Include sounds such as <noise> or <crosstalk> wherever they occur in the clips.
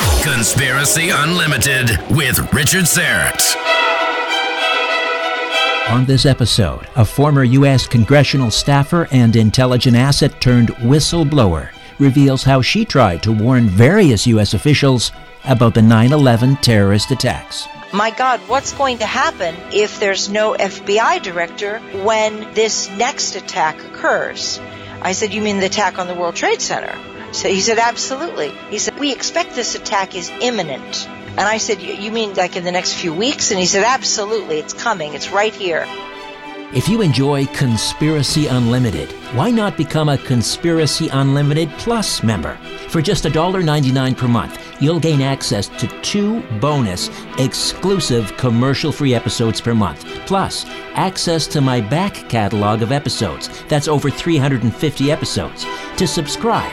Conspiracy Unlimited with Richard Syrett. On this episode, a former U.S. congressional staffer and intelligence asset turned whistleblower reveals how she tried to warn various U.S. officials about the 9 11 terrorist attacks. My God, what's going to happen if there's no FBI director when this next attack occurs? I said, You mean the attack on the World Trade Center? So he said, absolutely. He said, we expect this attack is imminent. And I said, you mean like in the next few weeks? And he said, absolutely. It's coming. It's right here. If you enjoy Conspiracy Unlimited, why not become a Conspiracy Unlimited Plus member? For just $1.99 per month, you'll gain access to two bonus, exclusive commercial free episodes per month, plus access to my back catalog of episodes. That's over 350 episodes. To subscribe,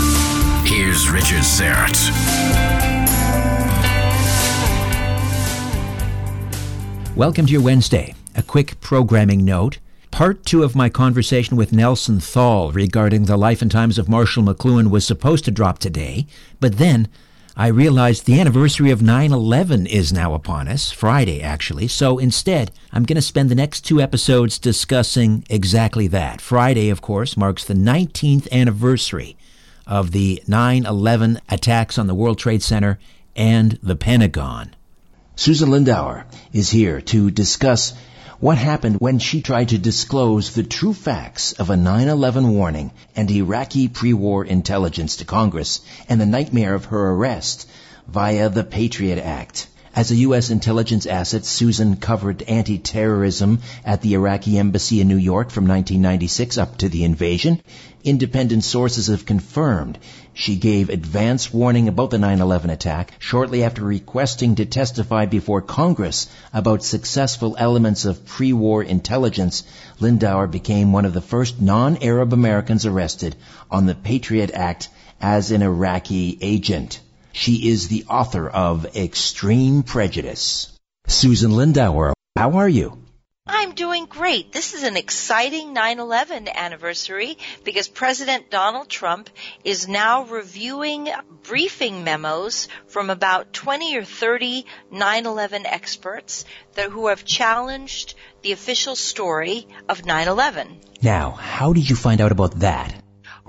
Here's Richard Syrett. Welcome to your Wednesday. A quick programming note. Part two of my conversation with Nelson Thall regarding the life and times of Marshall McLuhan was supposed to drop today, but then I realized the anniversary of 9 11 is now upon us, Friday actually, so instead I'm going to spend the next two episodes discussing exactly that. Friday, of course, marks the 19th anniversary of the 9 11 attacks on the World Trade Center and the Pentagon. Susan Lindauer is here to discuss what happened when she tried to disclose the true facts of a 9-11 warning and Iraqi pre-war intelligence to Congress and the nightmare of her arrest via the Patriot Act. As a U.S. intelligence asset, Susan covered anti-terrorism at the Iraqi embassy in New York from 1996 up to the invasion. Independent sources have confirmed she gave advance warning about the 9-11 attack shortly after requesting to testify before Congress about successful elements of pre-war intelligence. Lindauer became one of the first non-Arab Americans arrested on the Patriot Act as an Iraqi agent. She is the author of Extreme Prejudice. Susan Lindauer, how are you? I'm doing great. This is an exciting 9-11 anniversary because President Donald Trump is now reviewing briefing memos from about 20 or 30 9-11 experts that, who have challenged the official story of 9-11. Now, how did you find out about that?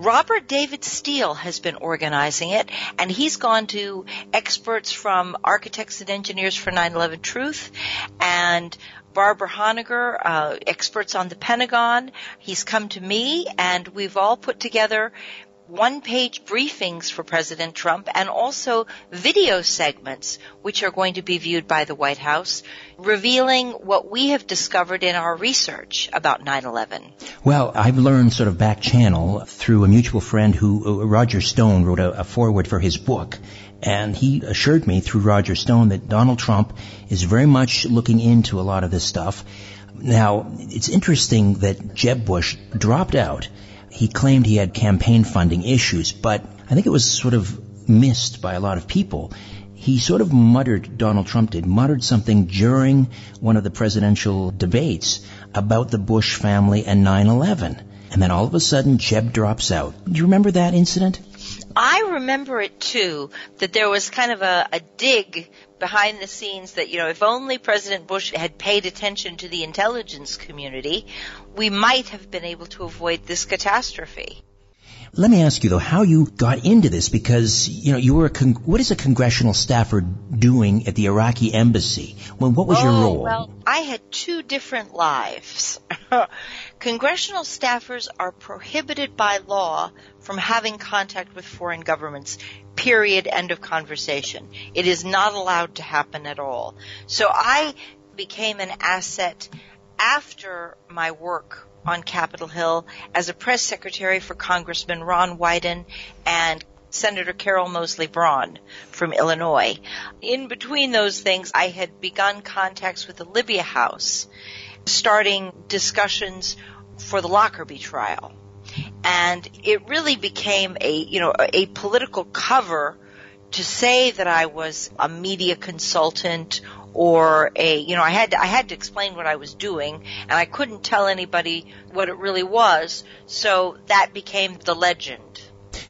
Robert David Steele has been organizing it, and he's gone to experts from Architects and Engineers for 9/11 Truth and Barbara Honegger, uh, experts on the Pentagon. He's come to me, and we've all put together one page briefings for President Trump and also video segments which are going to be viewed by the White House revealing what we have discovered in our research about 9-11. Well, I've learned sort of back channel through a mutual friend who, uh, Roger Stone, wrote a, a foreword for his book. And he assured me through Roger Stone that Donald Trump is very much looking into a lot of this stuff. Now, it's interesting that Jeb Bush dropped out he claimed he had campaign funding issues, but I think it was sort of missed by a lot of people. He sort of muttered, Donald Trump did, muttered something during one of the presidential debates about the Bush family and 9-11. And then all of a sudden, Jeb drops out. Do you remember that incident? I remember it too, that there was kind of a, a dig behind the scenes that, you know, if only President Bush had paid attention to the intelligence community, we might have been able to avoid this catastrophe. Let me ask you though, how you got into this because, you know, you were a, con- what is a congressional staffer doing at the Iraqi embassy? Well, what was oh, your role? Well, I had two different lives. <laughs> Congressional staffers are prohibited by law from having contact with foreign governments. Period. End of conversation. It is not allowed to happen at all. So I became an asset after my work on Capitol Hill as a press secretary for Congressman Ron Wyden and Senator Carol Moseley Braun from Illinois. In between those things, I had begun contacts with the Libya House, starting discussions for the Lockerbie trial. And it really became a, you know, a political cover to say that I was a media consultant or a you know I had to, I had to explain what I was doing and I couldn't tell anybody what it really was so that became the legend.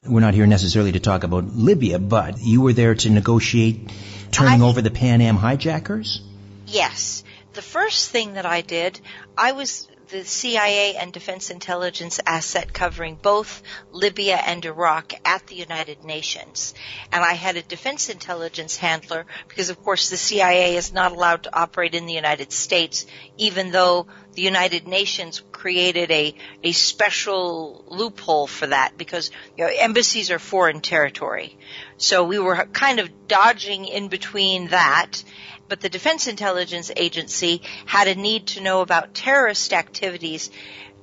We're not here necessarily to talk about Libya but you were there to negotiate turning I, over the Pan Am hijackers? Yes. The first thing that I did I was the CIA and Defense Intelligence asset covering both Libya and Iraq at the United Nations. And I had a Defense Intelligence handler because of course the CIA is not allowed to operate in the United States even though the United Nations created a, a special loophole for that because you know, embassies are foreign territory. So we were kind of dodging in between that but the Defense Intelligence Agency had a need to know about terrorist activities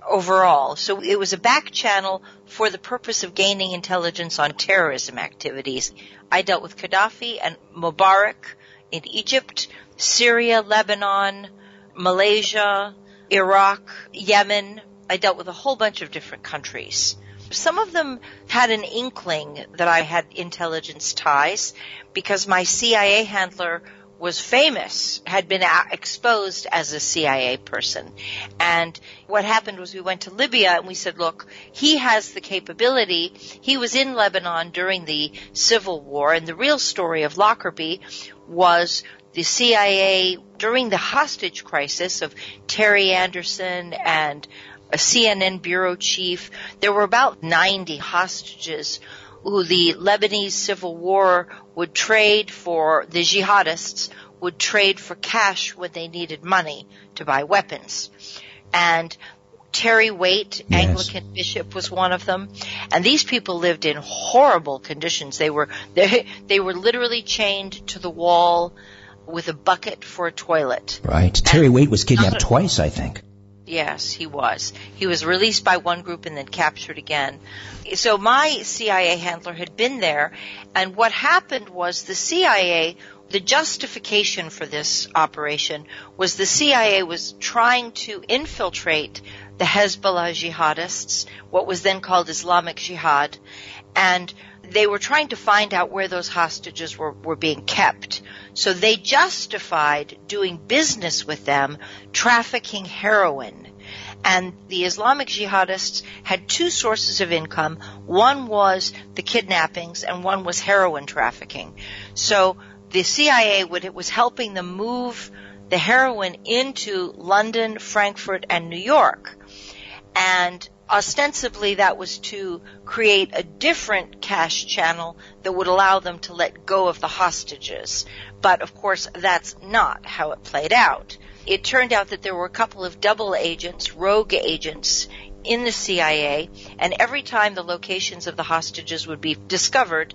overall. So it was a back channel for the purpose of gaining intelligence on terrorism activities. I dealt with Gaddafi and Mubarak in Egypt, Syria, Lebanon, Malaysia, Iraq, Yemen. I dealt with a whole bunch of different countries. Some of them had an inkling that I had intelligence ties because my CIA handler was famous, had been exposed as a CIA person. And what happened was we went to Libya and we said, look, he has the capability. He was in Lebanon during the civil war and the real story of Lockerbie was the CIA during the hostage crisis of Terry Anderson and a CNN bureau chief. There were about 90 hostages who the Lebanese civil war would trade for the jihadists would trade for cash when they needed money to buy weapons. And Terry Waite, Yes. Anglican bishop, was one of them. And these people lived in horrible conditions. They were <laughs> they, they were literally chained to the wall with a bucket for a toilet. Right. Terry Waite was kidnapped twice, I think. Yes, he was. He was released by one group and then captured again. So my CIA handler had been there, and what happened was the CIA, the justification for this operation was the CIA was trying to infiltrate the Hezbollah jihadists, what was then called Islamic Jihad, and they were trying to find out where those hostages were, were being kept. So they justified doing business with them, trafficking heroin. And the Islamic jihadists had two sources of income. One was the kidnappings and one was heroin trafficking. So the CIA would, it was helping them move the heroin into London, Frankfurt, and New York. And ostensibly that was to create a different cash channel that would allow them to let go of the hostages. But of course, that's not how it played out. It turned out that there were a couple of double agents, rogue agents, in the CIA, and every time the locations of the hostages would be discovered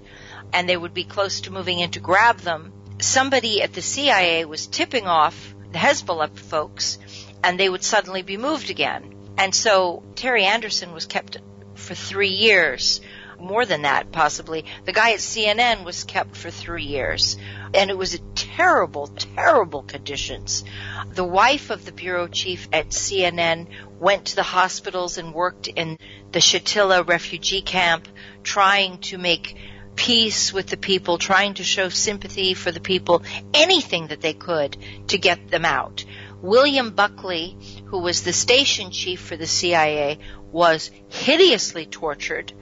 and they would be close to moving in to grab them, somebody at the CIA was tipping off the Hezbollah folks and they would suddenly be moved again. And so Terry Anderson was kept for three years. More than that, possibly. The guy at CNN was kept for three years. And it was terrible, terrible conditions. The wife of the bureau chief at CNN went to the hospitals and worked in the Shatila refugee camp trying to make peace with the people, trying to show sympathy for the people, anything that they could to get them out. William Buckley, who was the station chief for the CIA, was hideously tortured.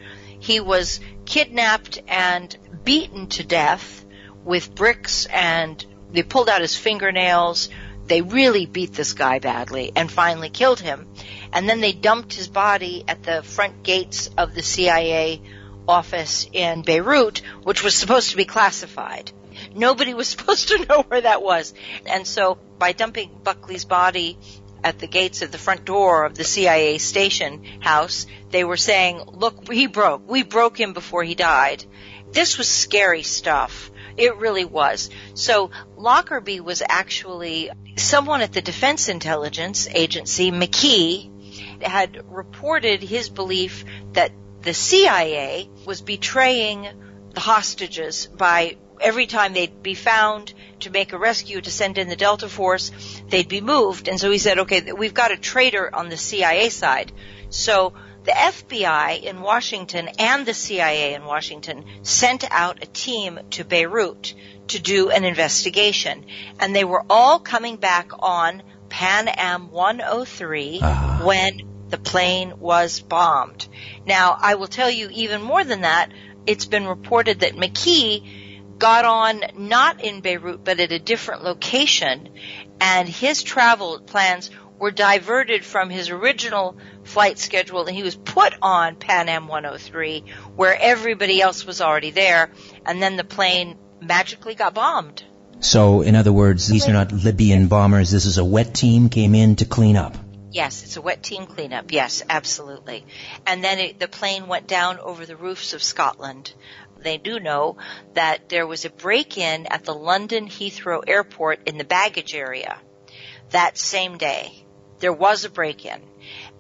He was kidnapped and beaten to death with bricks and they pulled out his fingernails. They really beat this guy badly and finally killed him. And then they dumped his body at the front gates of the CIA office in Beirut, which was supposed to be classified. Nobody was <laughs> supposed to know where that was. And so by dumping Buckley's body at the gates of the front door of the CIA station house, they were saying, look, he broke. We broke him before he died. This was scary stuff. It really was. So Lockerbie was actually someone at the Defense Intelligence Agency, McKee, had reported his belief that the CIA was betraying the hostages by every time they'd be found to make a rescue to send in the Delta Force, they'd be moved. And so he said, okay, we've got a traitor on the CIA side. So the FBI in Washington and the CIA in Washington sent out a team to Beirut to do an investigation. And they were all coming back on Pan Am 103 uh-huh. when the plane was bombed. Now, I will tell you even more than that. It's been reported that McKee got on not in Beirut, but at a different location, and his travel plans were diverted from his original flight schedule, and he was put on Pan Am 103, where everybody else was already there, and then the plane magically got bombed. So, in other words, these are not Libyan bombers. This is a wet team came in to clean up. Yes, it's a wet team cleanup. Yes, absolutely. And then it, the plane went down over the roofs of Scotland. They do know that there was a break-in at the London Heathrow Airport in the baggage area that same day. There was a break-in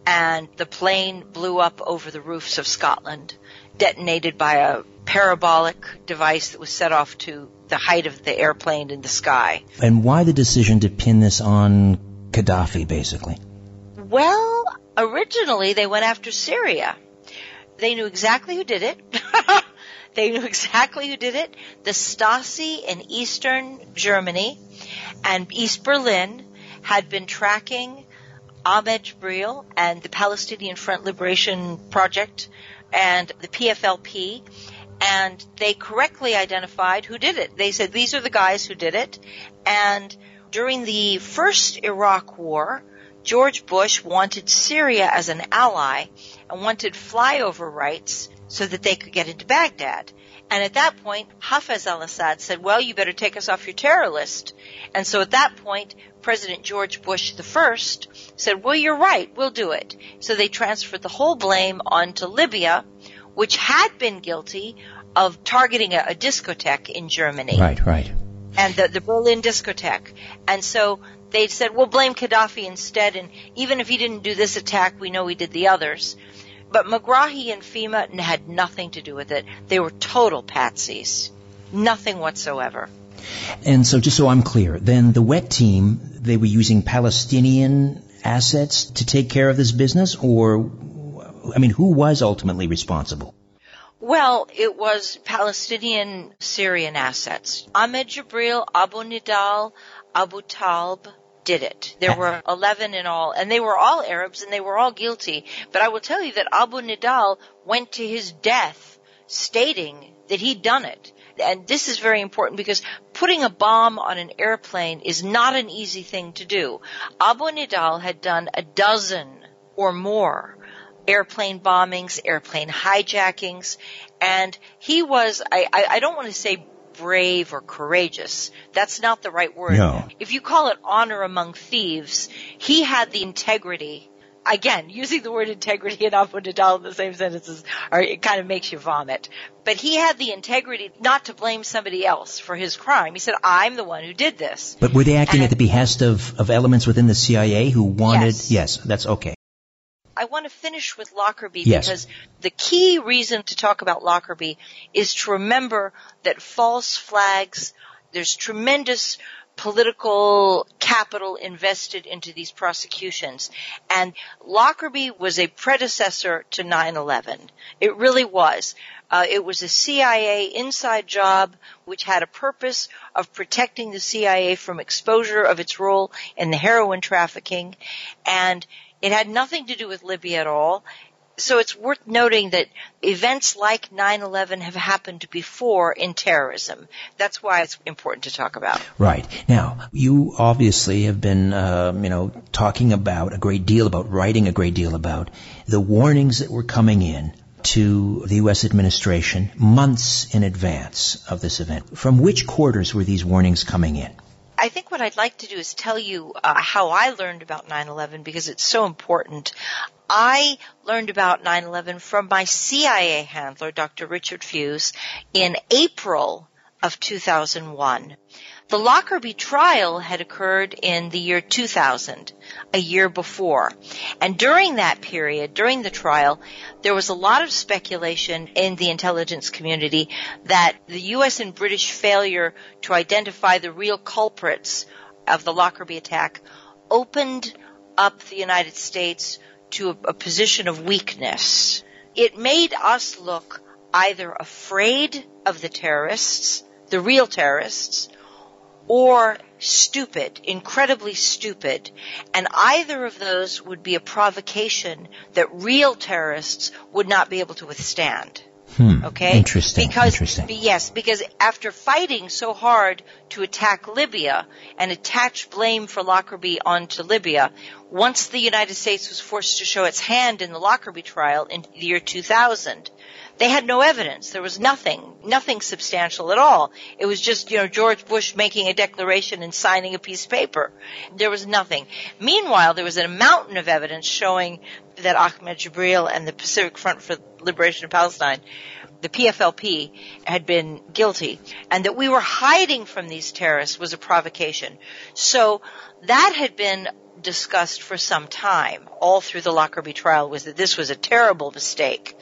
and the plane blew up over the roofs of Scotland, detonated by a parabolic device that was set off to the height of the airplane in the sky. And why the decision to pin this on Gaddafi, basically? Well, originally they went after Syria. They knew exactly who did it. <laughs> they knew exactly who did it. The Stasi in eastern Germany and East Berlin had been tracking Ahmed Jibril and the Palestinian Front Liberation Project and the PFLP and they correctly identified who did it. They said these are the guys who did it and during the first Iraq war, George Bush wanted Syria as an ally and wanted flyover rights so that they could get into Baghdad. And at that point, Hafez al-Assad said, well, you better take us off your terror list. And so at that point, President George Bush I said, well, you're right, we'll do it. So they transferred the whole blame onto Libya, which had been guilty of targeting a, a discotheque in Germany. Right, right. And the, the Berlin discotheque. And so they said, we'll blame Gaddafi instead, and even if he didn't do this attack, we know he did the others. But Megrahi and Fhimah had nothing to do with it. They were total patsies. Nothing whatsoever. And so, just so I'm clear, then the wet team, they were using Palestinian assets to take care of this business, or, I mean, who was ultimately responsible? Well, it was Palestinian Syrian assets. Ahmed Jibril, Abu Nidal, Abu Talb, did it. There were 11 in all, and they were all Arabs and they were all guilty. But I will tell you that Abu Nidal went to his death stating that he'd done it. And this is very important because putting a bomb on an airplane is not an easy thing to do. Abu Nidal had done a dozen or more airplane bombings, airplane hijackings, and he was, I, I, I don't want to say brave or courageous. That's not the right word. No. If you call it honor among thieves, he had the integrity. Again, <laughs> using the word integrity and Abu in the same sentences, or it kind of makes you vomit. But he had the integrity not to blame somebody else for his crime. He said, I'm the one who did this. But were they acting And- at the behest of, of elements within the CIA who wanted? yes, Yes. that's okay. I want to finish with Lockerbie Yes. because the key reason to talk about Lockerbie is to remember that false flags, there's tremendous political capital invested into these prosecutions. And Lockerbie was a predecessor to 9-11. It really was. Uh, it was a CIA inside job which had a purpose of protecting the CIA from exposure of its role in the heroin trafficking. And it had nothing to do with Libya at all. So it's worth noting that events like 9-11 have happened before in terrorism. That's why it's important to talk about. Right. Now, you obviously have been, um, you know, talking about a great deal about, writing a great deal about the warnings that were coming in to the U.S. administration months in advance of this event. From which quarters were these warnings coming in? I think what I'd like to do is tell you uh, how I learned about 9/11 because it's so important. I learned about 9/11 from my CIA handler, Dr. Richard Fuisz, in April of 2001. The Lockerbie trial had occurred in the year 2000, a year before. And during that period, during the trial, there was a lot of speculation in the intelligence community that the U.S. and British failure to identify the real culprits of the Lockerbie attack opened up the United States to a, a position of weakness. It made us look either afraid of the terrorists, the real terrorists, or stupid, incredibly stupid. And either of those would be a provocation that real terrorists would not be able to withstand. Hmm. Okay? Interesting. Because, Interesting. yes, because after fighting so hard to attack Libya and attach blame for Lockerbie onto Libya, once the United States was forced to show its hand in the Lockerbie trial in the year 2000, they had no evidence. There was nothing, nothing substantial at all. It was just, you know, George Bush making a declaration and signing a piece of paper. There was nothing. Meanwhile, there was a mountain of evidence showing that Ahmed Jibril and the Pacific Front for Liberation of Palestine, the PFLP, had been guilty, and that we were hiding from these terrorists was a provocation. So that had been discussed for some time, all through the Lockerbie trial, was that this was a terrible mistake.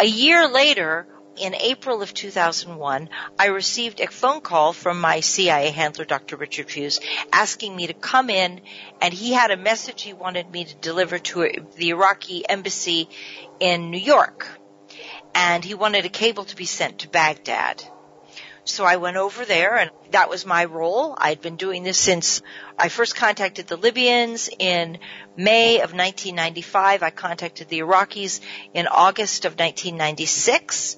A year later, in April of 2001, I received a phone call from my CIA handler, Dr. Richard Fuisz, asking me to come in, and he had a message he wanted me to deliver to the Iraqi embassy in New York. And he wanted a cable to be sent to Baghdad. So I went over there and that was my role. I'd been doing this since I first contacted the Libyans in May of 1995. I contacted the Iraqis in August of 1996.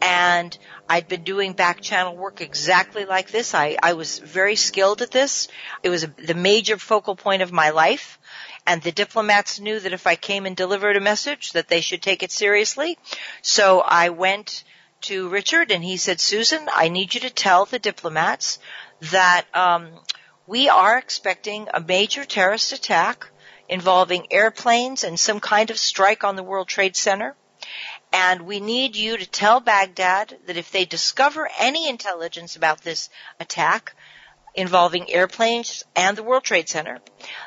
And I'd been doing back channel work exactly like this. I, I was very skilled at this. It was a, the major focal point of my life. and the diplomats knew that if I came and delivered a message that they should take it seriously. So I went to Richard and he said, Susan, I need you to tell the diplomats that um, we are expecting a major terrorist attack involving airplanes and some kind of strike on the World Trade Center. And we need you to tell Baghdad that if they discover any intelligence about this attack involving airplanes and the World Trade Center,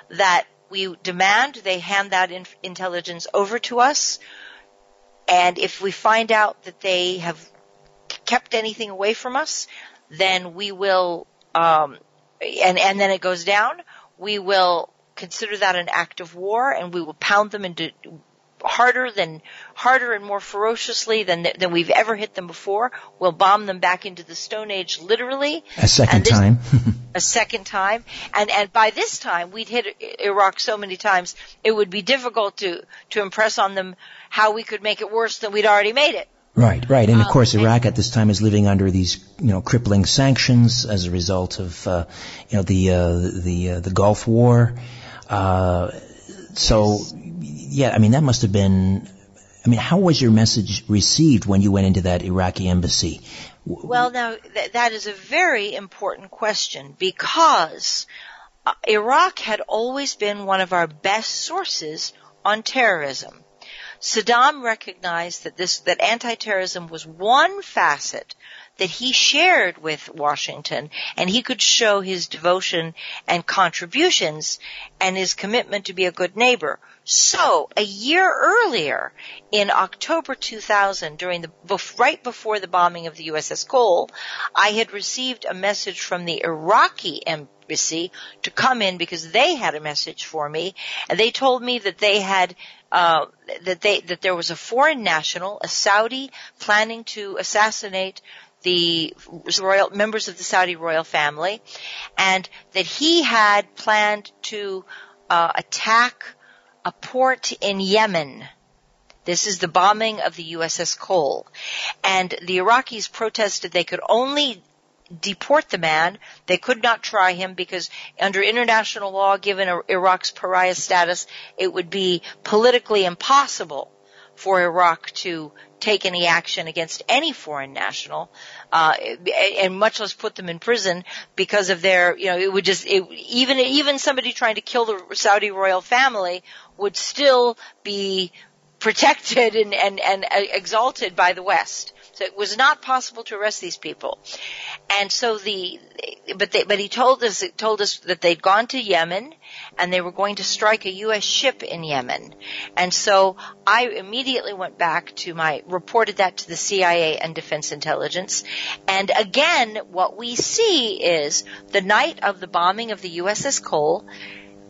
that we demand they hand that in- intelligence over to us. And if we find out that they have kept anything away from us, then we will, um, and, and then it goes down, we will consider that an act of war and we will pound them into harder than harder and more ferociously than than we've ever hit them before. We'll bomb them back into the Stone Age, literally. A second this, time. <laughs> a second time, and and by this time we'd hit Iraq so many times it would be difficult to to impress on them how we could make it worse than we'd already made it. Right, right, and of um, course Iraq at this time is living under these, you know, crippling sanctions as a result of, uh, you know, the uh, the uh, the Gulf War. Uh, so yeah, I mean, that must have been, I mean, how was your message received when you went into that Iraqi embassy? Well, now, th- that is a very important question because uh, Iraq had always been one of our best sources on terrorism. Saddam recognized that this, that anti-terrorism was one facet that he shared with Washington and he could show his devotion and contributions and his commitment to be a good neighbor. So, a year earlier, in October 2000, during the, right before the bombing of the USS Cole, I had received a message from the Iraqi embassy to come in because they had a message for me, and they told me that they had uh, that they that there was a foreign national, a Saudi, planning to assassinate the royal members of the Saudi royal family, and that he had planned to uh, attack a port in Yemen. This is the bombing of the USS Cole. And the Iraqis protested they could only deport the man. They could not try him because under international law, given Iraq's pariah status, it would be politically impossible for Iraq to take any action against any foreign national, uh, and much less put them in prison because of their, you know, it would just, it, even, even somebody trying to kill the Saudi royal family would still be protected and, and, and exalted by the West. So it was not possible to arrest these people. And so the, but they, but he told us, told us that they'd gone to Yemen and they were going to strike a U.S. ship in Yemen. And so I immediately went back to my, reported that to the CIA and Defense Intelligence. And again, what we see is the night of the bombing of the USS Cole,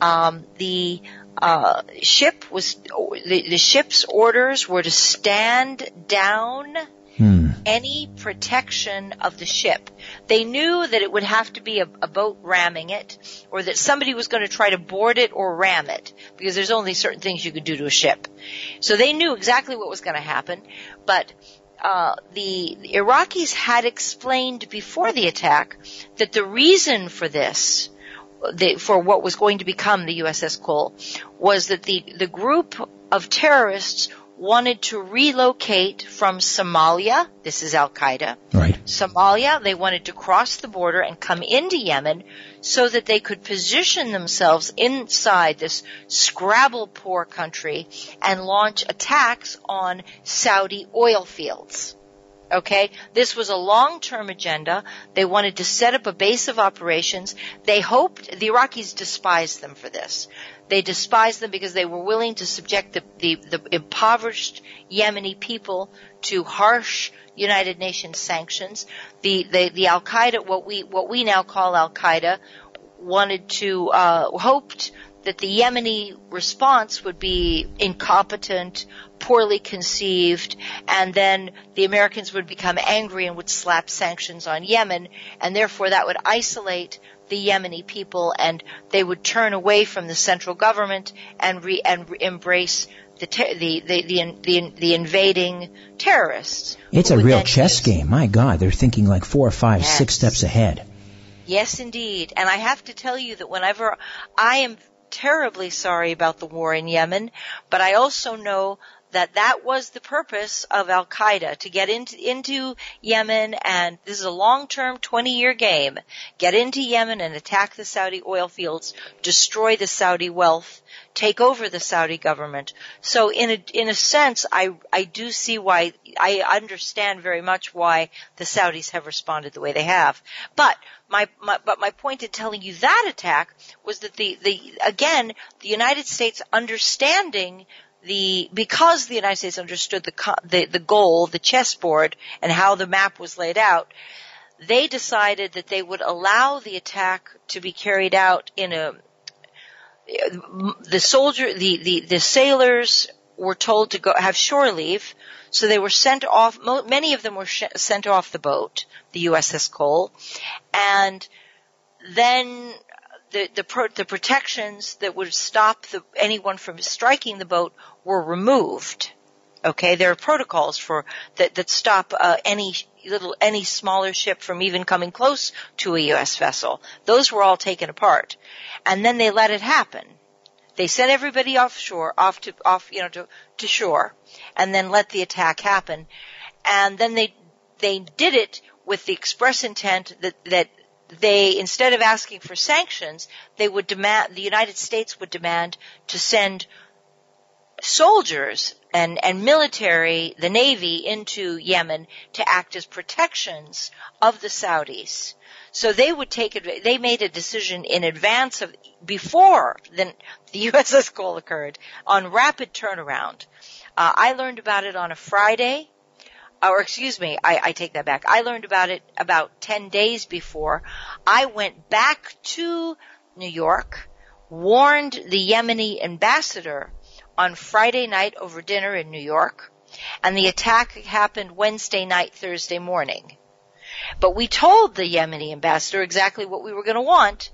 um, the uh, ship was the, the ship's orders were to stand down hmm. any protection of the ship. They knew that it would have to be a, a boat ramming it, or that somebody was going to try to board it or ram it, because there's only certain things you could do to a ship. So they knew exactly what was going to happen, but uh, the, the Iraqis had explained before the attack that the reason for this the, for what was going to become the USS Cole was that the, the group of terrorists wanted to relocate from Somalia. This is Al Qaeda. Right. Somalia. They wanted to cross the border and come into Yemen so that they could position themselves inside this scrabble poor country and launch attacks on Saudi oil fields. Okay? This was a long-term agenda. They wanted to set up a base of operations. They hoped, the Iraqis despised them for this. They despised them because they were willing to subject the, the, the impoverished Yemeni people to harsh United Nations sanctions. The, the, the Al Qaeda, what we, what we now call Al Qaeda, wanted to, uh, hoped that the Yemeni response would be incompetent, poorly conceived, and then the Americans would become angry and would slap sanctions on Yemen, and therefore that would isolate the Yemeni people and they would turn away from the central government and re- and re- embrace the, ter- the, the, the, the, the invading terrorists. It's a real chess use- game. My God, they're thinking like four or five, yes. six steps ahead. Yes, indeed. And I have to tell you that whenever I am terribly sorry about the war in Yemen, but I also know that that was the purpose of Al Qaeda to get into into Yemen, and this is a long-term, 20-year game. Get into Yemen and attack the Saudi oil fields, destroy the Saudi wealth, take over the Saudi government. So in a in a sense, I I do see why I understand very much why the Saudis have responded the way they have. But my, my but my point in telling you that attack was that the the again the United States understanding the because the United States understood the the, the goal, the chessboard, and how the map was laid out, they decided that they would allow the attack to be carried out in a the soldier the the, the sailors were told to go have shore leave so they were sent off many of them were sh- sent off the boat the USS Cole and then the the, pro- the protections that would stop the, anyone from striking the boat were removed. Okay, there are protocols for that that stop uh, any little any smaller ship from even coming close to a U.S. vessel. Those were all taken apart, and then they let it happen. They sent everybody offshore, off to off you know to to shore, and then let the attack happen, and then they they did it with the express intent that that they, instead of asking for sanctions, they would demand, the United States would demand to send soldiers and, and military, the Navy, into Yemen to act as protections of the Saudis. So they would take it, they made a decision in advance of, before the, the USS Cole occurred, on rapid turnaround. Uh, I learned about it on a Friday or excuse me, I, I take that back. I learned about it about 10 days before. I went back to New York, warned the Yemeni ambassador on Friday night over dinner in New York, and the attack happened Wednesday night, Thursday morning. But we told the Yemeni ambassador exactly what we were going to want,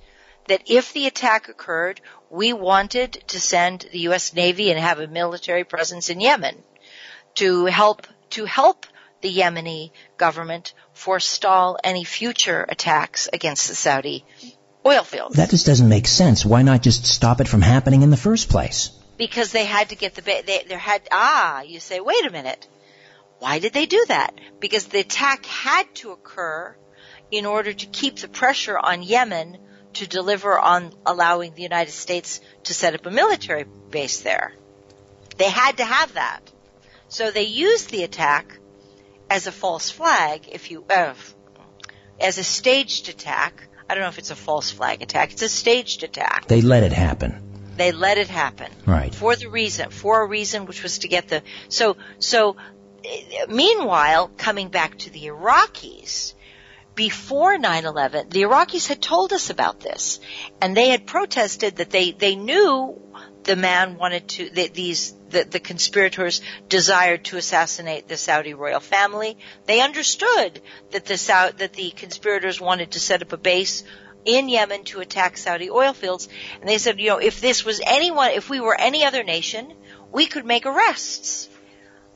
that if the attack occurred, we wanted to send the U.S. Navy and have a military presence in Yemen to help to help the Yemeni government forestall any future attacks against the Saudi oil fields. That just doesn't make sense. Why not just stop it from happening in the first place? Because they had to get the they there had ah you say wait a minute why did they do that? Because the attack had to occur in order to keep the pressure on Yemen to deliver on allowing the United States to set up a military base there. They had to have that. So they used the attack as a false flag, if you, uh, as a staged attack. I don't know if it's a false flag attack. It's a staged attack. They let it happen. They let it happen. Right. For the reason, for a reason which was to get the, so, so, meanwhile, coming back to the Iraqis, before 9-11, the Iraqis had told us about this. And they had protested that they, they knew the man wanted to, the, these, the, the conspirators desired to assassinate the Saudi royal family. They understood that the, that the conspirators wanted to set up a base in Yemen to attack Saudi oil fields. And they said, you know, if this was anyone, if we were any other nation, we could make arrests.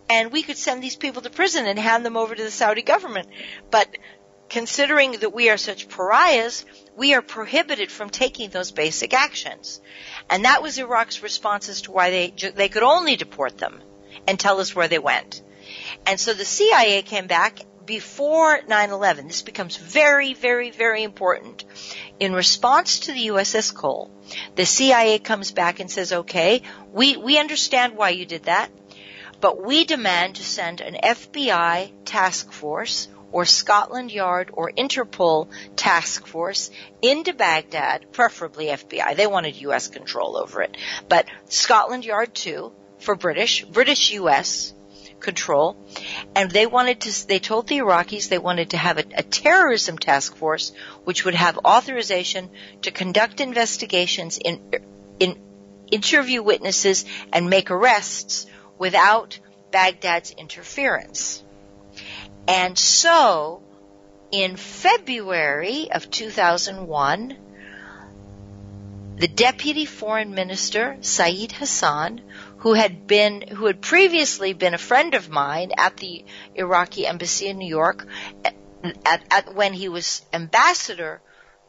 And we could send these people to prison and hand them over to the Saudi government. But considering that we are such pariahs, we are prohibited from taking those basic actions. And that was Iraq's response as to why they, they could only deport them and tell us where they went. And so the CIA came back before 9-11. This becomes very, very, very important. In response to the USS Cole, the CIA comes back and says, okay, we, we understand why you did that, but we demand to send an FBI task force or Scotland Yard or Interpol task force into Baghdad, preferably FBI. They wanted U.S. control over it. But Scotland Yard too, for British, British U.S. control. And they wanted to, they told the Iraqis they wanted to have a, a terrorism task force which would have authorization to conduct investigations in, in, interview witnesses and make arrests without Baghdad's interference. And so, in February of 2001, the deputy foreign minister, Saeed Hassan, who had been, who had previously been a friend of mine at the Iraqi embassy in New York, at, at, when he was ambassador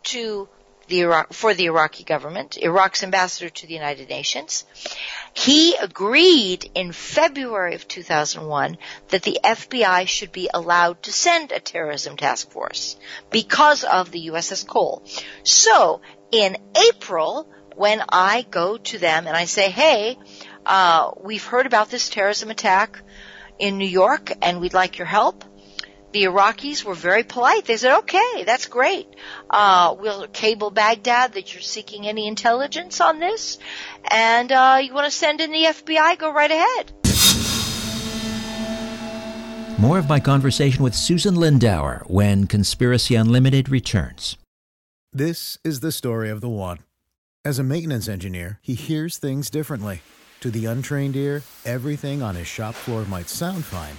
to the Iraq, for the Iraqi government, Iraq's ambassador to the United Nations. He agreed in February of 2001 that the FBI should be allowed to send a terrorism task force because of the USS Cole. So in April, when I go to them and I say, hey, uh, we've heard about this terrorism attack in New York and we'd like your help the Iraqis were very polite. They said, okay, that's great. Uh, we'll cable Baghdad that you're seeking any intelligence on this. And, uh, you want to send in the FBI, go right ahead. More of my conversation with Susan Lindauer when Conspiracy Unlimited returns. This is the story of the one. As a maintenance engineer, he hears things differently. To the untrained ear, everything on his shop floor might sound fine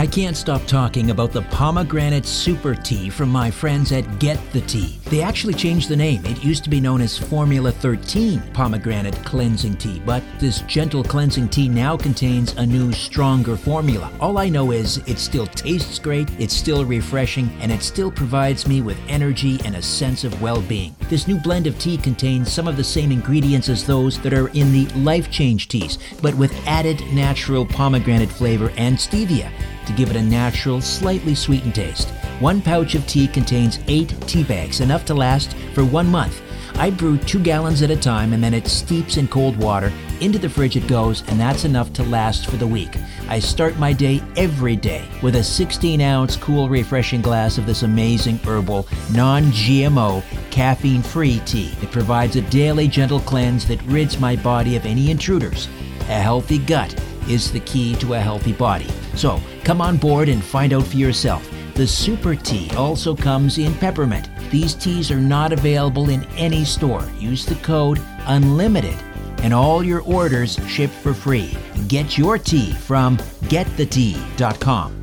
I can't stop talking about the pomegranate super tea from my friends at Get the Tea. They actually changed the name. It used to be known as Formula 13 pomegranate cleansing tea, but this gentle cleansing tea now contains a new, stronger formula. All I know is it still tastes great, it's still refreshing, and it still provides me with energy and a sense of well being. This new blend of tea contains some of the same ingredients as those that are in the Life Change teas, but with added natural pomegranate flavor and stevia to give it a natural, slightly sweetened taste. One pouch of tea contains eight tea bags, enough to last for one month. I brew two gallons at a time and then it steeps in cold water. Into the fridge it goes, and that's enough to last for the week. I start my day every day with a 16 ounce cool, refreshing glass of this amazing herbal, non GMO, caffeine free tea. It provides a daily gentle cleanse that rids my body of any intruders. A healthy gut is the key to a healthy body. So come on board and find out for yourself. The Super Tea also comes in peppermint. These teas are not available in any store. Use the code UNLIMITED and all your orders ship for free. Get your tea from getthetea.com.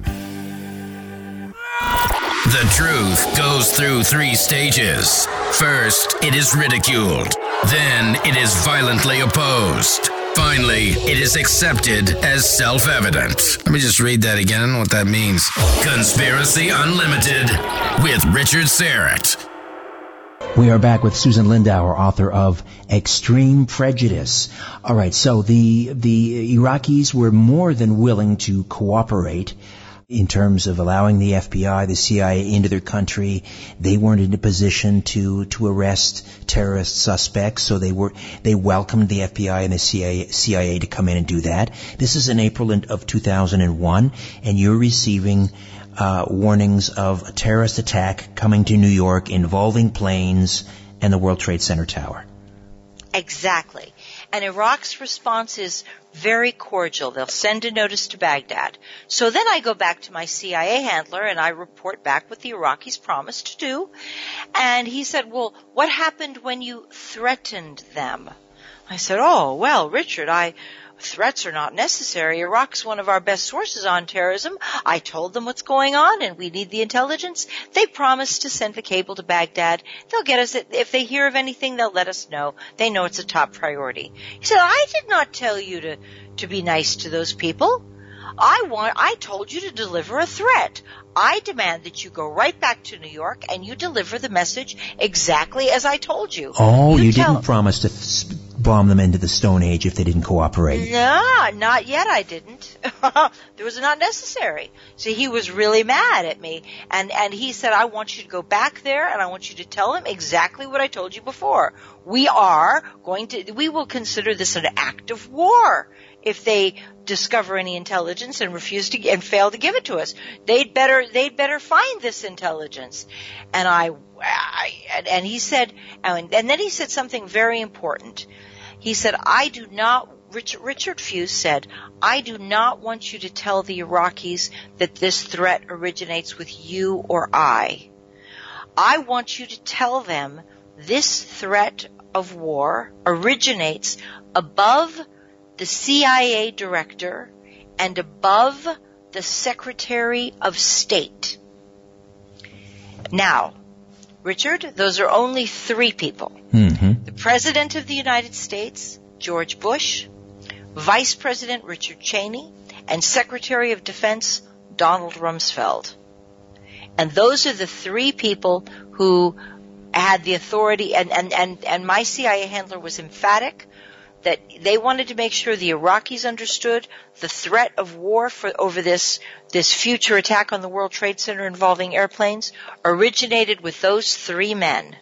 The truth goes through three stages. First, it is ridiculed. Then, it is violently opposed. It is accepted as self evident. Let me just read that again. What that means. Conspiracy Unlimited with Richard Syrett. We are back with Susan Lindauer, author of Extreme Prejudice. All right, so the the Iraqis were more than willing to cooperate in terms of allowing the FBI, the CIA into their country. They weren't in a position to, to arrest terrorist suspects, so they were, they welcomed the FBI and the CIA, CIA to come in and do that. This is in April of 2001, and you're receiving uh, warnings of a terrorist attack coming to New York involving planes and the World Trade Center tower. Exactly. And Iraq's response is very cordial. They'll send a notice to Baghdad. So then I go back to my CIA handler and I report back what the Iraqis promised to do. And he said, well, what happened when you threatened them? I said, oh, well, Richard, I, threats are not necessary. Iraq's one of our best sources on terrorism. I told them what's going on and we need the intelligence. They promised to send the cable to Baghdad. They'll get us, if they hear of anything, they'll let us know. They know it's a top priority. He said, I did not tell you to, to be nice to those people. I want, I told you to deliver a threat. I demand that you go right back to New York and you deliver the message exactly as I told you. Oh, you, you didn't promise to bomb them into the Stone Age if they didn't cooperate. No, not yet I didn't. <laughs> it was not necessary. See, he was really mad at me. And, and he said, I want you to go back there and I want you to tell him exactly what I told you before. We are going to, we will consider this an act of war if they discover any intelligence and refuse to and fail to give it to us. They'd better they'd better find this intelligence. And I, I and he said and then he said something very important. He said, I do not, Richard, Richard Fuisz said, I do not want you to tell the Iraqis that this threat originates with you or I. I want you to tell them this threat of war originates above the CIA director and above the Secretary of State. Now, Richard, those are only three people. Mm-hmm. The President of the United States, George Bush, Vice President Richard Cheney, and Secretary of Defense Donald Rumsfeld. And those are the three people who had the authority and, and, and, and my CIA handler was emphatic that they wanted to make sure the Iraqis understood the threat of war for, over this, this future attack on the World Trade Center involving airplanes originated with those three men.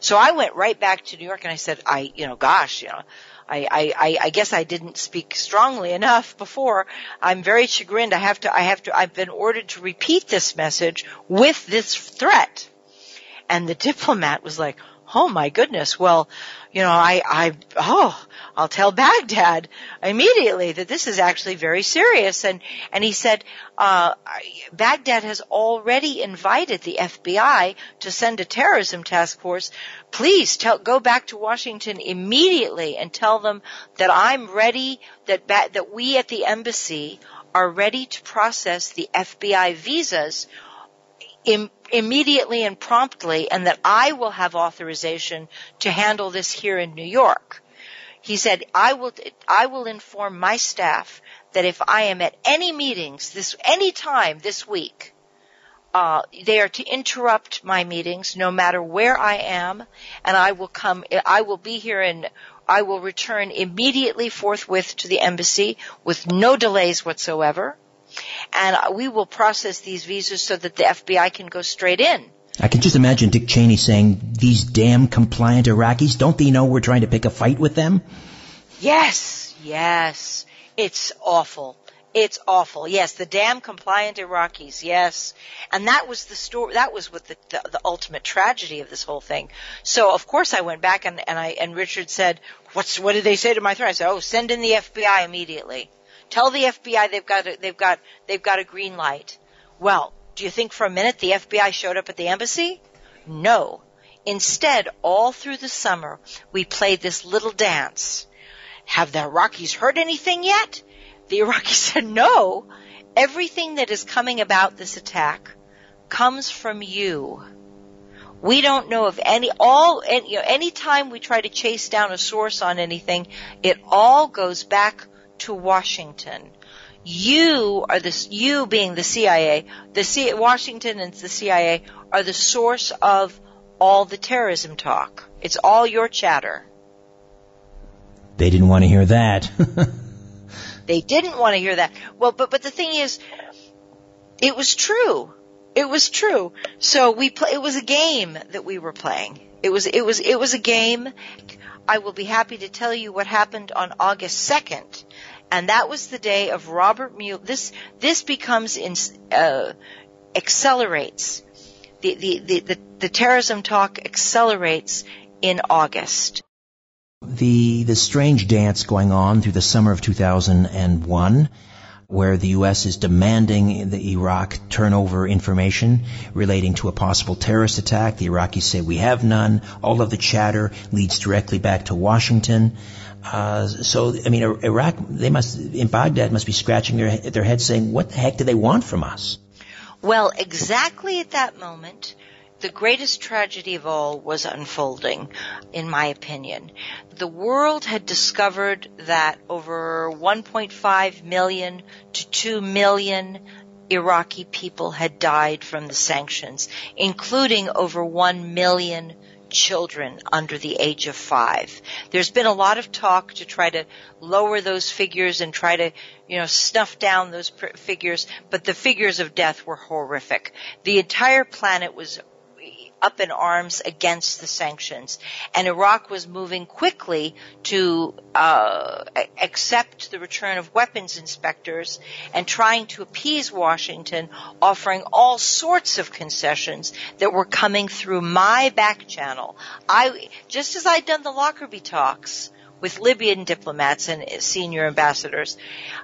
So I went right back to New York and I said, I, you know, gosh, you know, I, I, I guess I didn't speak strongly enough before. I'm very chagrined. I have to, I have to, I've been ordered to repeat this message with this threat. And the diplomat was like, oh my goodness, well, you know, I, I, oh, I'll tell Baghdad immediately that this is actually very serious. And, and he said, uh, Baghdad has already invited the FBI to send a terrorism task force. Please tell, go back to Washington immediately and tell them that I'm ready, that, that we at the embassy are ready to process the FBI visas Im- immediately and promptly and that I will have authorization to handle this here in New York. He said, I will, I will inform my staff that if I am at any meetings this, any time this week, uh, they are to interrupt my meetings no matter where I am and I will come, I will be here and I will return immediately forthwith to the embassy with no delays whatsoever and we will process these visas so that the FBI can go straight in. I can just imagine Dick Cheney saying, these damn compliant Iraqis, don't they know we're trying to pick a fight with them? Yes, yes. It's awful. It's awful. Yes, the damn compliant Iraqis. Yes, and that was the story. That was what the, the, the ultimate tragedy of this whole thing. So of course I went back and, and I and Richard said, "What's what did they say to my threat?" I said, "Oh, send in the FBI immediately." Tell the FBI they've got a, they've got they've got a green light. Well, do you think for a minute the FBI showed up at the embassy? No. Instead, all through the summer, we played this little dance. Have the Iraqis heard anything yet? The Iraqis <laughs> said no. Everything that is coming about this attack comes from you. We don't know of any all any, you know, any time we try to chase down a source on anything, it all goes back to Washington. You are this, you being the CIA, the C, Washington and the CIA are the source of all the terrorism talk. It's all your chatter. They didn't want to hear that. <laughs> they didn't want to hear that. Well, but, but the thing is, it was true. It was true. So we play, it was a game that we were playing. It was, it was, it was a game. I will be happy to tell you what happened on August 2nd and that was the day of Robert Mueller. This this becomes in, uh, accelerates the, the, the, the, the terrorism talk accelerates in August. The the strange dance going on through the summer of 2001 where the U.S. is demanding the Iraq turn over information relating to a possible terrorist attack. The Iraqis say we have none. All of the chatter leads directly back to Washington. Uh, so, I mean, Iraq, they must, in Baghdad, must be scratching their, their heads saying, what the heck do they want from us? Well, exactly at that moment, the greatest tragedy of all was unfolding, in my opinion. The world had discovered that over 1.5 million to 2 million Iraqi people had died from the sanctions, including over 1 million children under the age of five. There's been a lot of talk to try to lower those figures and try to, you know, snuff down those pr- figures, but the figures of death were horrific. The entire planet was up in arms against the sanctions. And Iraq was moving quickly to uh, accept the return of weapons inspectors and trying to appease Washington, offering all sorts of concessions that were coming through my back channel. I just as I'd done the Lockerbie talks with Libyan diplomats and senior ambassadors.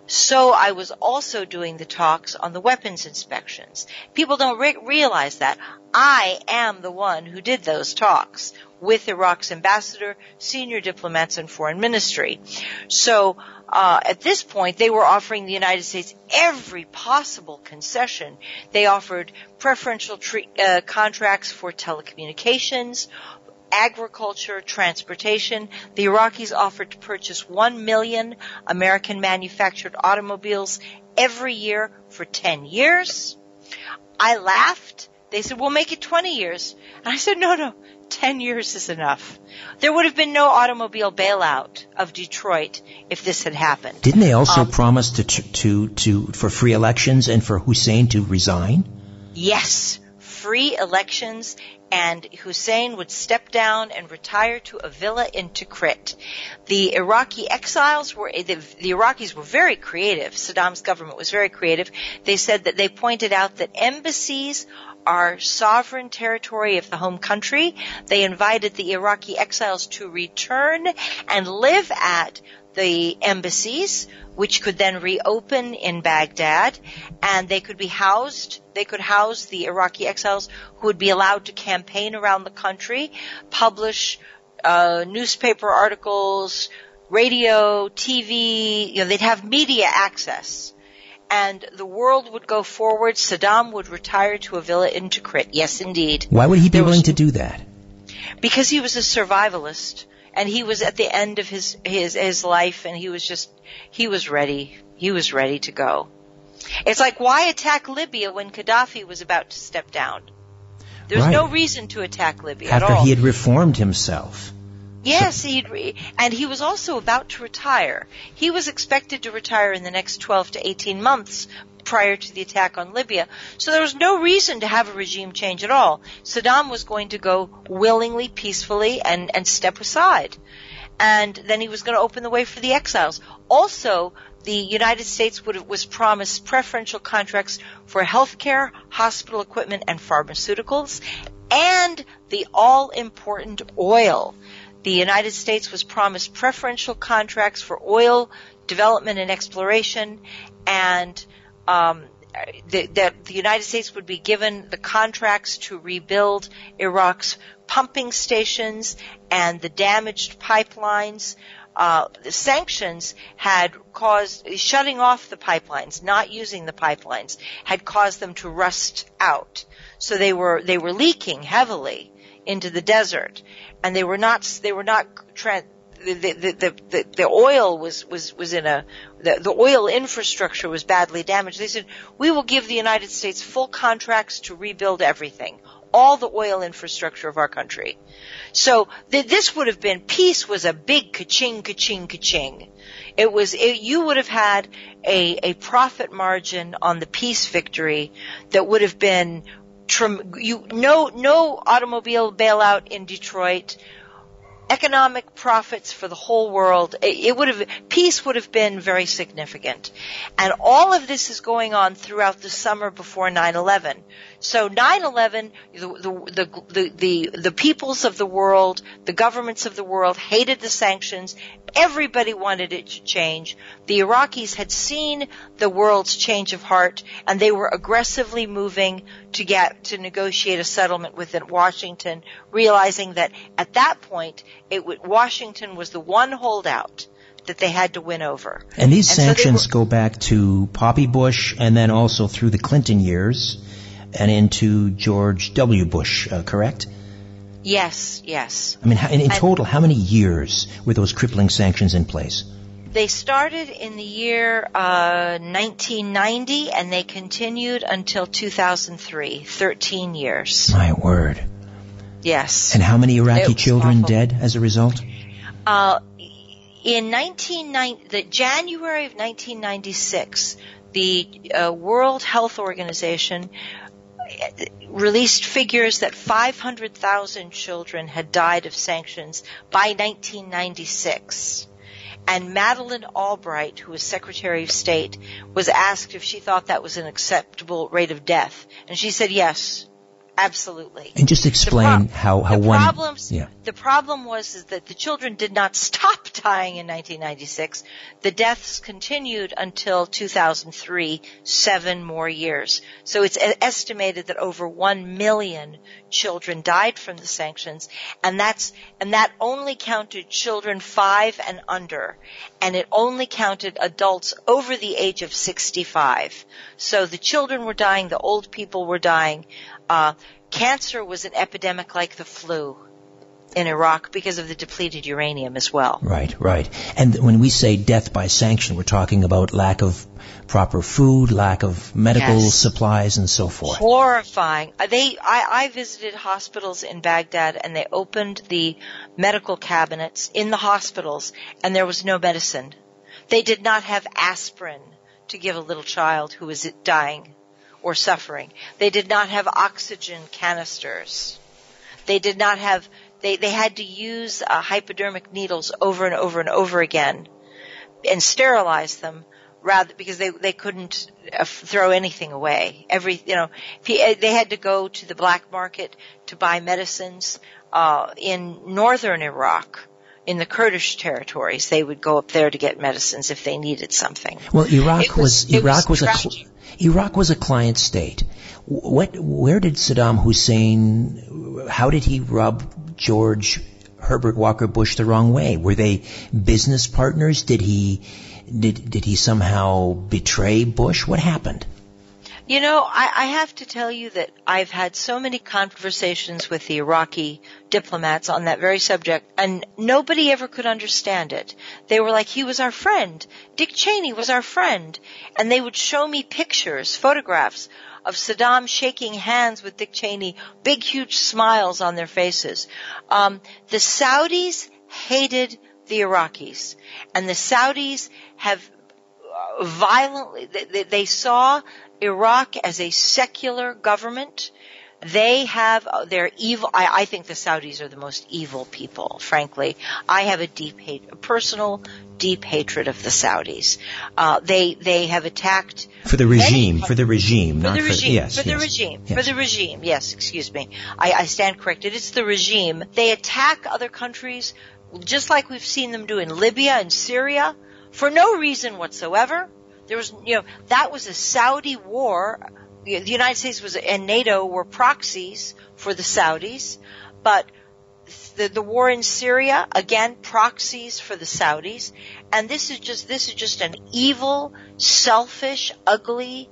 So I was also doing the talks on the weapons inspections. People don't re- realize that. I am the one who did those talks with Iraq's ambassador, senior diplomats, and foreign ministry. So uh, at this point, they were offering the United States every possible concession. They offered preferential tre- uh, contracts for telecommunications, agriculture, transportation. The Iraqis offered to purchase 1 million American manufactured automobiles every year for 10 years. I laughed. They said, we'll make it 20 years. And I said, no, no, 10 years is enough. There would have been no automobile bailout of Detroit if this had happened. Didn't they also um, promise to, to, to, for free elections and for Hussein to resign? Yes, free elections and Hussein would step down and retire to a villa in Tikrit. The Iraqi exiles were, eh, the, the, Iraqis were very creative. Saddam's government was very creative. They said that they pointed out that embassies are sovereign territory of the home country. They invited the Iraqi exiles to return and live at the embassies, which could then reopen in Baghdad, and they could be housed, they could house the Iraqi exiles who would be allowed to campaign around the country, publish uh, newspaper articles, radio, TV, you know, they'd have media access. And the world would go forward. Saddam would retire to a villa in Tikrit. Yes, indeed. Why would he be willing to do that? Because he was a survivalist and he was at the end of his his his life and he was just he was ready. He was ready to go. It's like why attack libya when gaddafi was about to step down? There's right. no reason to attack libya after he had reformed himself. Yes, so, he'd re- and he was also about to retire. He was expected to retire in the next 12 to 18 months, prior to the attack on Libya. So there was no reason to have a regime change at all. Saddam was going to go willingly, peacefully, and, and step aside. And then he was going to open the way for the exiles. Also, the United States would was promised preferential contracts for healthcare, hospital equipment, and pharmaceuticals, and the all important oil. The United States was promised preferential contracts for oil development and exploration and um, the, that the United States would be given the contracts to rebuild Iraq's pumping stations and the damaged pipelines. Uh, the sanctions had caused shutting off the pipelines, not using the pipelines, had caused them to rust out. So they were they were leaking heavily into the desert, and they were not they were not tra- the, the, the, the, oil was, was, was in a, the, the oil infrastructure was badly damaged. They said, we will give the United States full contracts to rebuild everything. All the oil infrastructure of our country. So th- this would have been, peace was a big ka-ching, ka-ching, ka-ching. It was, it, you would have had a, a profit margin on the peace victory that would have been, you, no, no automobile bailout in Detroit, economic profits for the whole world. It would have, peace would have been very significant. And all of this is going on throughout the summer before 9-11. So 9-11, the, the, the, the, the peoples of the world, the governments of the world hated the sanctions. Everybody wanted it to change. The Iraqis had seen the world's change of heart and they were aggressively moving to get, to negotiate a settlement with Washington, realizing that at that point, it would, Washington was the one holdout that they had to win over. And these and sanctions so were, go back to Poppy Bush and then also through the Clinton years and into George W. Bush, uh, correct? Yes, yes. I mean, in, in total, how many years were those crippling sanctions in place? They started in the year uh, 1990 and they continued until 2003, 13 years. My word. Yes. And how many Iraqi children awful. dead as a result? Uh, in 1990, the January of 1996, the uh, World Health Organization released figures that 500,000 children had died of sanctions by 1996. And Madeleine Albright, who was Secretary of State, was asked if she thought that was an acceptable rate of death. And she said yes. Absolutely. And just explain The how, how the one. problems, Yeah. the problem was is that the children did not stop <laughs> dying in 1996. The deaths continued until 2003, seven more years. So it's estimated that over one million children died from the sanctions, and that's and that only counted children five and under, and it only counted adults over the age of 65. So the children were dying, the old people were dying. Uh, cancer was an epidemic like the flu in Iraq because of the depleted uranium as well. Right, right. And when we say death by sanction, we're talking about lack of proper food, lack of medical Yes. supplies, and so forth. Horrifying. Uh, They, I, I visited hospitals in Baghdad and they opened the medical cabinets in the hospitals and there was no medicine. They did not have aspirin to give a little child who was dying or suffering. They did not have oxygen canisters. They did not have, they, they had to use uh, hypodermic needles over and over and over again and sterilize them rather because they they couldn't uh, throw anything away. Every you know they had to go to the black market to buy medicines uh, in northern Iraq. In the Kurdish territories, they would go up there to get medicines if they needed something. Well, Iraq It was- was, Iraq was was, a. Iraq was a client state. What where did Saddam Hussein how did he rub George Herbert Walker Bush the wrong way? Were they business partners? Did he did did he somehow betray Bush? What happened? You know, I, I have to tell you that I've had so many conversations with the Iraqi diplomats on that very subject, and nobody ever could understand it. They were like, he was our friend. Dick Cheney was our friend. And they would show me pictures, photographs of Saddam shaking hands with Dick Cheney, big, huge smiles on their faces. Um, the Saudis hated the Iraqis, and the Saudis have uh, violently, they- they, they saw Iraq as a secular government. They have their evil. I, I think the Saudis are the most evil people. Frankly, I have a deep hate, a personal deep hatred of the Saudis. Uh, they they have attacked For the many regime, for the regime, for not the for regime, yes, for the yes, regime, yes. for the regime. Yes, excuse me. I, I stand corrected. It's the regime. They attack other countries just like we've seen them do in Libya and Syria for no reason whatsoever. There was, you know, that was a Saudi war. The United States was and NATO were proxies for the Saudis, but the, the war in Syria again proxies for the Saudis, and this is just this is just an evil, selfish, ugly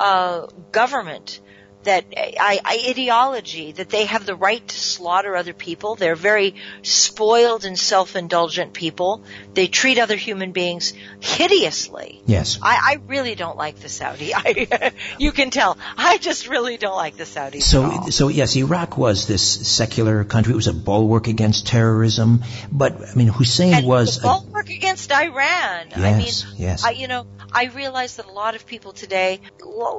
uh, government that I, I ideology that they have the right to slaughter other people. They're very spoiled and self-indulgent people. They treat other human beings hideously. Yes. I, I really don't like the Saudi. <laughs> I, you can tell. I just really don't like the Saudis. So, so yes, Iraq was this secular country. It was a bulwark against terrorism. But I mean, Hussein and was. the bulwark against Iran. I mean, yes. I, you know, I realize that a lot of people today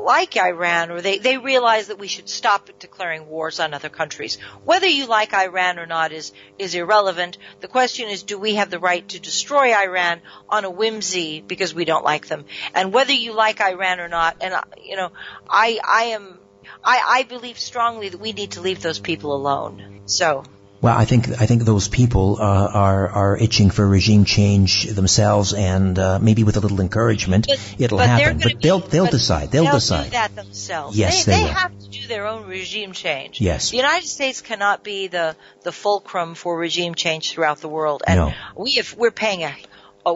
like Iran, or they they realize that we should stop declaring wars on other countries. Whether you like Iran or not is is irrelevant. The question is, do we have the right to destroy Iran on a whimsy because we don't like them? And whether you like Iran or not, and uh, you know, I I am. I, I believe strongly that we need to leave those people alone. So, Well, I think I think those people uh, are are itching for regime change themselves, and uh, maybe with a little encouragement, it'll but happen. But they'll be- they'll but decide. They'll, do decide. that themselves. Yes, they, they will. have to do their own regime change. Yes. the United States cannot be the the fulcrum for regime change throughout the world, and No. we have we're paying a a,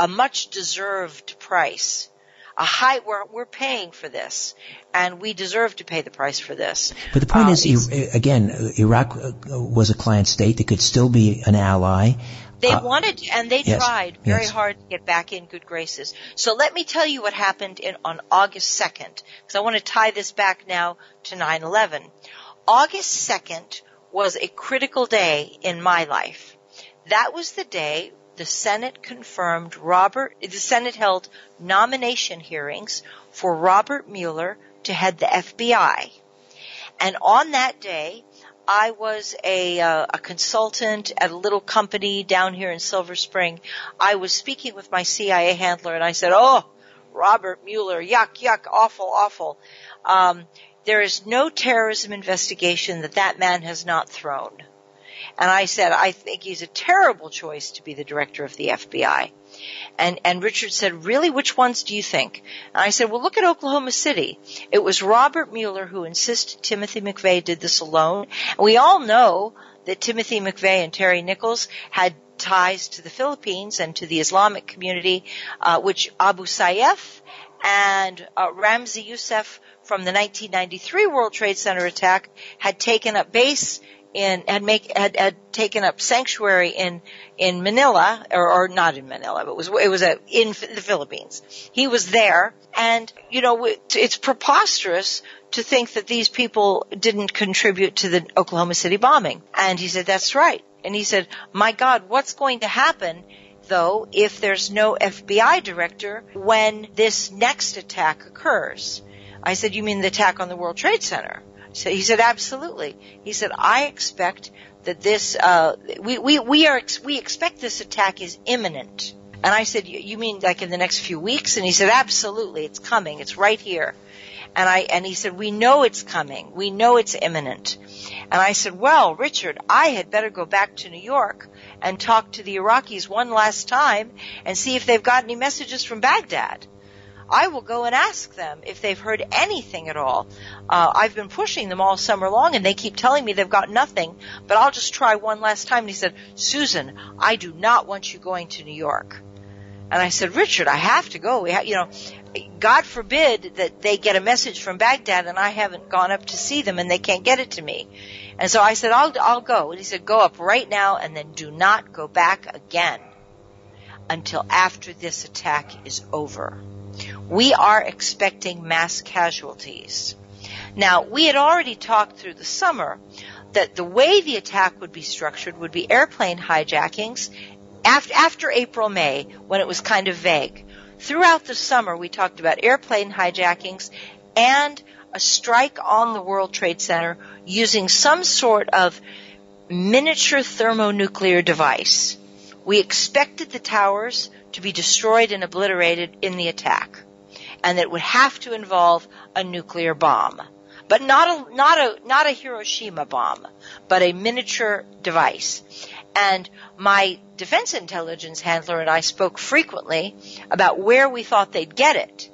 a much deserved price. A high, we're, we're paying for this, and we deserve to pay the price for this. But the point Uh, is, again, Iraq uh, was a client state. that could still be an ally. They Uh, wanted, and they yes, tried very yes. hard to get back in good graces. So let me tell you what happened in, on August 2nd, because I want to tie this back now to 9-11. August 2nd was a critical day in my life. That was the day the Senate confirmed Robert, the Senate held nomination hearings for Robert Mueller to head the FBI. And on that day, I was a, uh, a consultant at a little company down here in Silver Spring. I was speaking with my CIA handler and I said, Oh, Robert Mueller, yuck, yuck, awful, awful. Um, there is no terrorism investigation that that man has not thrown. And I said, I think he's a terrible choice to be the director of the FBI. And, and Richard said, really, which ones do you think? And I said, well, look at Oklahoma City. It was Robert Mueller who insisted Timothy McVeigh did this alone. And we all know that Timothy McVeigh and Terry Nichols had ties to the Philippines and to the Islamic community, uh, which Abu Sayyaf and uh, Ramzi Youssef from the 1993 World Trade Center attack had taken up base in had make had, had taken up sanctuary in in Manila or, or not in Manila, but it was it was a, in the Philippines. He was there, and you know it's preposterous to think that these people didn't contribute to the Oklahoma City bombing. And he said that's right. And he said, "My God, what's going to happen?" Though, if there's no FBI director when this next attack occurs. I said, you mean the attack on the World Trade Center? So he said, absolutely. He said, I expect that this, uh, we, we, we are, we expect this attack is imminent. And I said, you mean like in the next few weeks? And he said, absolutely. It's coming. It's right here. And I, and he said, we know it's coming. We know it's imminent. And I said, well, Richard, I had better go back to New York and talk to the Iraqis one last time and see if they've got any messages from Baghdad. I will go and ask them if they've heard anything at all. Uh, I've been pushing them all summer long and they keep telling me they've got nothing, but I'll just try one last time. And he said, Susan, I do not want you going to New York. And I said, Richard, I have to go. We have, you know, God forbid that they get a message from Baghdad and I haven't gone up to see them and they can't get it to me. And so I said, I'll, I'll go. And he said, go up right now and then do not go back again until after this attack is over we are expecting mass casualties. Now, we had already talked through the summer that the way the attack would be structured would be airplane hijackings after, April, May, when it was kind of vague. Throughout the summer, we talked about airplane hijackings and a strike on the World Trade Center using some sort of miniature thermonuclear device. We expected the towers to be destroyed and obliterated in the attack and that it would have to involve a nuclear bomb. But not a, not a, not a Hiroshima bomb, but a miniature device. And my defense intelligence handler and I spoke frequently about where we thought they'd get it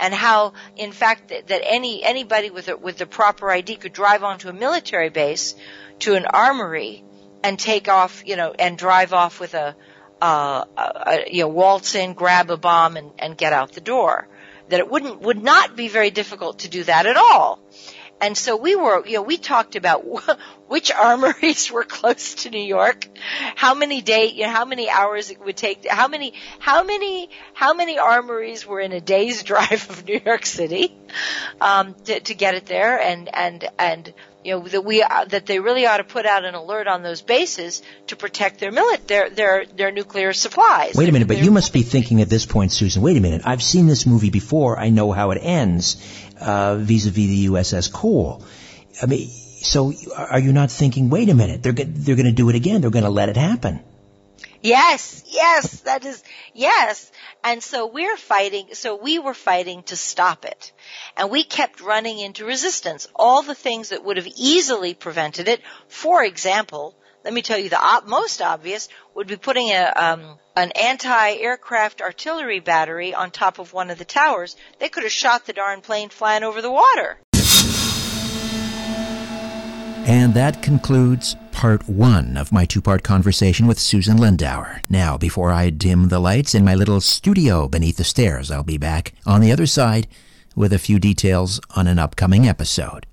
and how, in fact, that, that any anybody with a, with the proper ID could drive onto a military base to an armory and take off, you know, and drive off with a, uh, a you know, waltz in, grab a bomb, and, and get out the door that it wouldn't would not be very difficult to do that at all. And so we were, you know, we talked about <laughs> which armories <laughs> were close to New York, how many day, you know, how many hours it would take, how many, how many, how many armories were in a day's <laughs> drive of New York City, um, to, to get it there, and and and you know that we uh, that they really ought to put out an alert on those bases to protect their millet their their their nuclear supplies. Wait a minute, but you must be thinking at this point, Susan. Wait a minute, I've seen this movie before. I know how it ends uh, vis-a-vis the USS Cole. I mean, so are you not thinking? Wait a minute, they're they're going to do it again. They're going to let it happen. Yes, yes, that is, yes. And so we're fighting, so we were fighting to stop it. And we kept running into resistance. All the things that would have easily prevented it, for example, let me tell you the op- most obvious would be putting a, um, an anti-aircraft artillery battery on top of one of the towers. They could have shot the darn plane flying over the water. And that concludes part one of my two part conversation with Susan Lindauer. Now, before I dim the lights in my little studio beneath the stairs, I'll be back on the other side with a few details on an upcoming episode.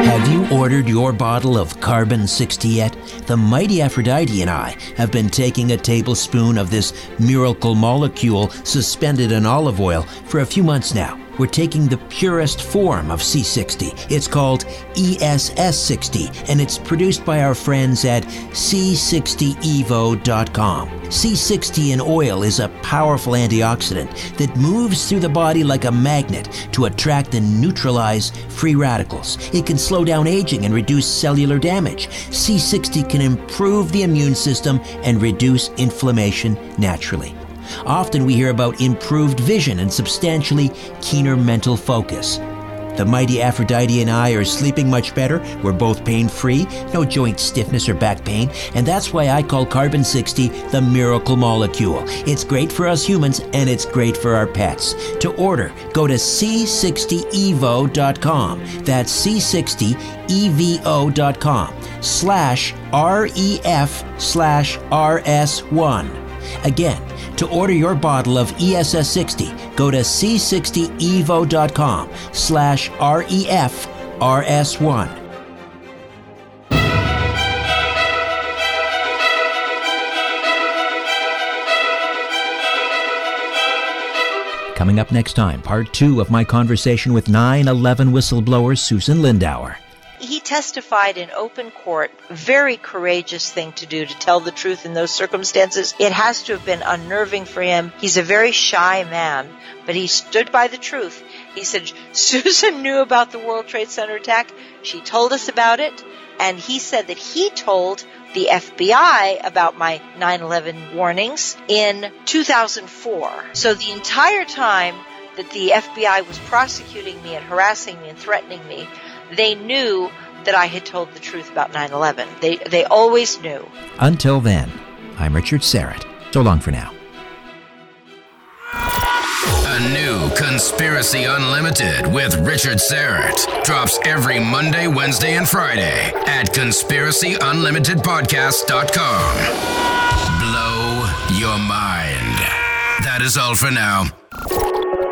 Have you ordered your bottle of Carbon 60 yet? The mighty Aphrodite and I have been taking a tablespoon of this miracle molecule suspended in olive oil for a few months now we're taking the purest form of C60. It's called ESS60, and it's produced by our friends at C60evo.com. C60 in oil is a powerful antioxidant that moves through the body like a magnet to attract and neutralize free radicals. It can slow down aging and reduce cellular damage. C60 can improve the immune system and reduce inflammation naturally. Often we hear about improved vision and substantially keener mental focus. The mighty Aphrodite and I are sleeping much better. We're both pain free, no joint stiffness or back pain, and that's why I call Carbon 60 the miracle molecule. It's great for us humans and it's great for our pets. To order, go to c60evo.com. That's c60evo.com slash REF slash RS1. Again, to order your bottle of ESS 60, go to c60evo.com slash REF RS1. Coming up next time, part two of my conversation with 9 11 whistleblower Susan Lindauer. He testified in open court. Very courageous thing to do to tell the truth in those circumstances. It has to have been unnerving for him. He's a very shy man, but he stood by the truth. He said, Susan knew about the World Trade Center attack. She told us about it. And he said that he told the FBI about my 9-11 warnings in 2004. So the entire time that the FBI was prosecuting me and harassing me and threatening me, they knew that I had told the truth about 9-11. They, they always knew. Until then, I'm Richard Syrett. So long for now. A new Conspiracy Unlimited with Richard Syrett drops every Monday, Wednesday, and Friday at conspiracyunlimitedpodcast.com. Blow your mind. That is all for now.